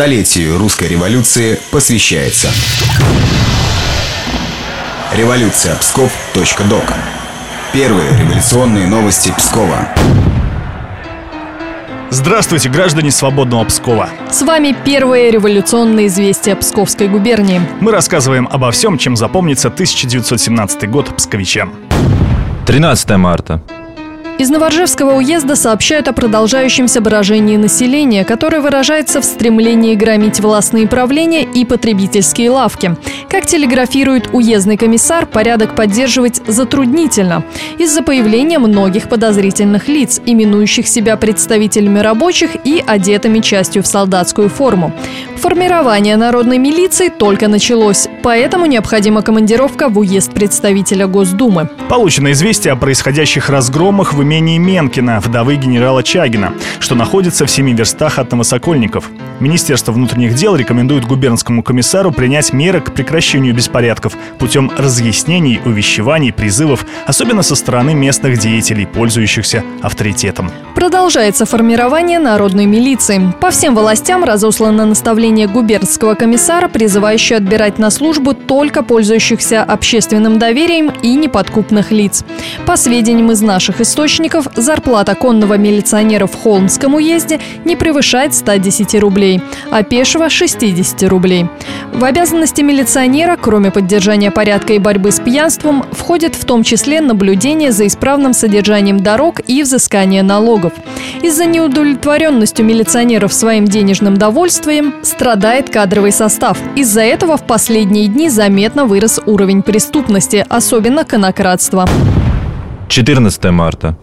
столетию русской революции посвящается. Революция Псков.док. Первые революционные новости Пскова. Здравствуйте, граждане свободного Пскова. С вами первые революционные известия Псковской губернии. Мы рассказываем обо всем, чем запомнится 1917 год псковичам. 13 марта. Из Новоржевского уезда сообщают о продолжающемся брожении населения, которое выражается в стремлении громить властные правления и потребительские лавки. Как телеграфирует уездный комиссар, порядок поддерживать затруднительно из-за появления многих подозрительных лиц, именующих себя представителями рабочих и одетыми частью в солдатскую форму. Формирование народной милиции только началось, поэтому необходима командировка в уезд представителя Госдумы. Получено известие о происходящих разгромах в имении Менкина, вдовы генерала Чагина, что находится в семи верстах от Новосокольников. Министерство внутренних дел рекомендует губернскому комиссару принять меры к прекращению беспорядков путем разъяснений, увещеваний, призывов, особенно со стороны местных деятелей, пользующихся авторитетом. Продолжается формирование народной милиции. По всем властям разослано наставление губернского комиссара, призывающее отбирать на службу только пользующихся общественным доверием и неподкупных лиц. По сведениям из наших источников, зарплата конного милиционера в Холмском уезде не превышает 110 рублей, а пешего – 60 рублей. В обязанности милиционера, кроме поддержания порядка и борьбы с пьянством, входит в том числе наблюдение за исправным содержанием дорог и взыскание налогов. Из-за неудовлетворенностью милиционеров своим денежным довольствием страдает кадровый состав. Из-за этого в последние дни заметно вырос уровень преступности, особенно конократства. 14 марта.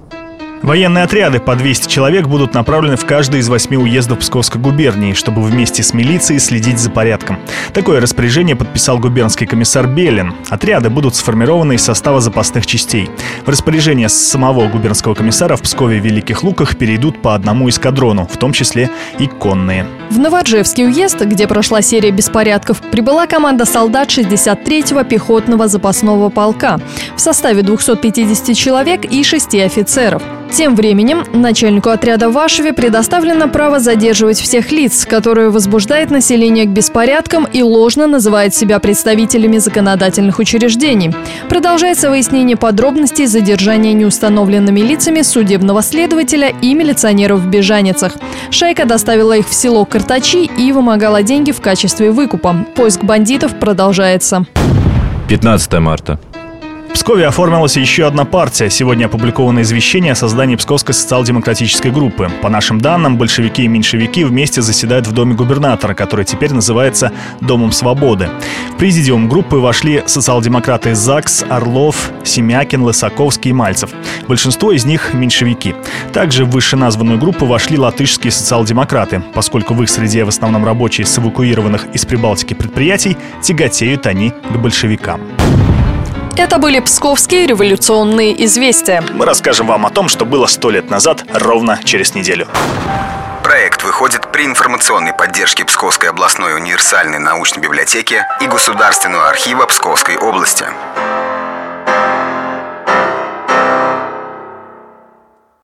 Военные отряды по 200 человек будут направлены в каждый из восьми уездов Псковской губернии, чтобы вместе с милицией следить за порядком. Такое распоряжение подписал губернский комиссар Белин. Отряды будут сформированы из состава запасных частей. В распоряжение самого губернского комиссара в Пскове Великих Луках перейдут по одному эскадрону, в том числе и конные. В Новоржевский уезд, где прошла серия беспорядков, прибыла команда солдат 63-го пехотного запасного полка в составе 250 человек и 6 офицеров. Тем временем начальнику отряда Вашеве предоставлено право задерживать всех лиц, которые возбуждают население к беспорядкам и ложно называют себя представителями законодательных учреждений. Продолжается выяснение подробностей задержания неустановленными лицами судебного следователя и милиционеров в Бежаницах. Шайка доставила их в село Картачи и вымогала деньги в качестве выкупа. Поиск бандитов продолжается. 15 марта. Пскове оформилась еще одна партия. Сегодня опубликовано извещение о создании Псковской социал-демократической группы. По нашим данным, большевики и меньшевики вместе заседают в доме губернатора, который теперь называется Домом Свободы. В президиум группы вошли социал-демократы ЗАГС, Орлов, Семякин, Лысаковский и Мальцев. Большинство из них – меньшевики. Также в вышеназванную группу вошли латышские социал-демократы, поскольку в их среде в основном рабочие с эвакуированных из Прибалтики предприятий, тяготеют они к большевикам. Это были псковские революционные известия. Мы расскажем вам о том, что было сто лет назад, ровно через неделю. Проект выходит при информационной поддержке Псковской областной универсальной научной библиотеки и Государственного архива Псковской области.